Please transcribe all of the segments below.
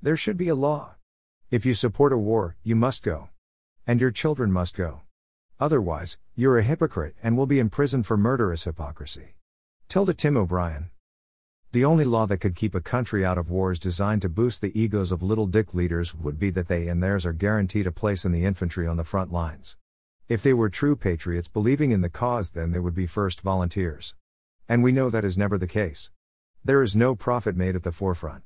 There should be a law. If you support a war, you must go. And your children must go. Otherwise, you're a hypocrite and will be imprisoned for murderous hypocrisy. Tilda Tim O'Brien. The only law that could keep a country out of wars designed to boost the egos of little dick leaders would be that they and theirs are guaranteed a place in the infantry on the front lines. If they were true patriots believing in the cause, then they would be first volunteers. And we know that is never the case. There is no profit made at the forefront.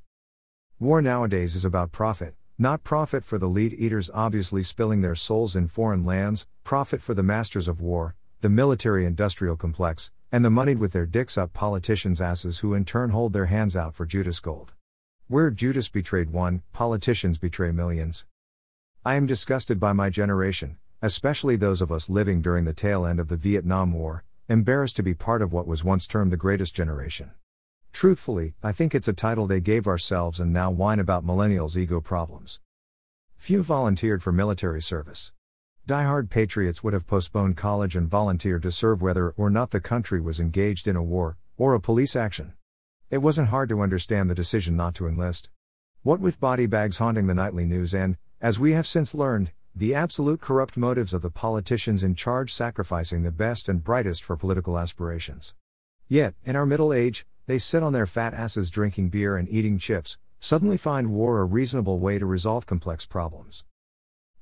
War nowadays is about profit, not profit for the lead eaters obviously spilling their souls in foreign lands, profit for the masters of war, the military industrial complex, and the moneyed with their dicks up politicians' asses who in turn hold their hands out for Judas gold. Where Judas betrayed one, politicians betray millions. I am disgusted by my generation, especially those of us living during the tail end of the Vietnam War, embarrassed to be part of what was once termed the greatest generation. Truthfully, I think it's a title they gave ourselves and now whine about millennials' ego problems. Few volunteered for military service. Die-hard patriots would have postponed college and volunteered to serve whether or not the country was engaged in a war, or a police action. It wasn't hard to understand the decision not to enlist. What with body bags haunting the nightly news and, as we have since learned, the absolute corrupt motives of the politicians in charge sacrificing the best and brightest for political aspirations. Yet, in our middle age, they sit on their fat asses drinking beer and eating chips, suddenly find war a reasonable way to resolve complex problems.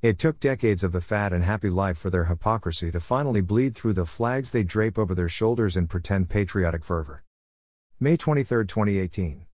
It took decades of the fat and happy life for their hypocrisy to finally bleed through the flags they drape over their shoulders in pretend patriotic fervor. May 23, 2018.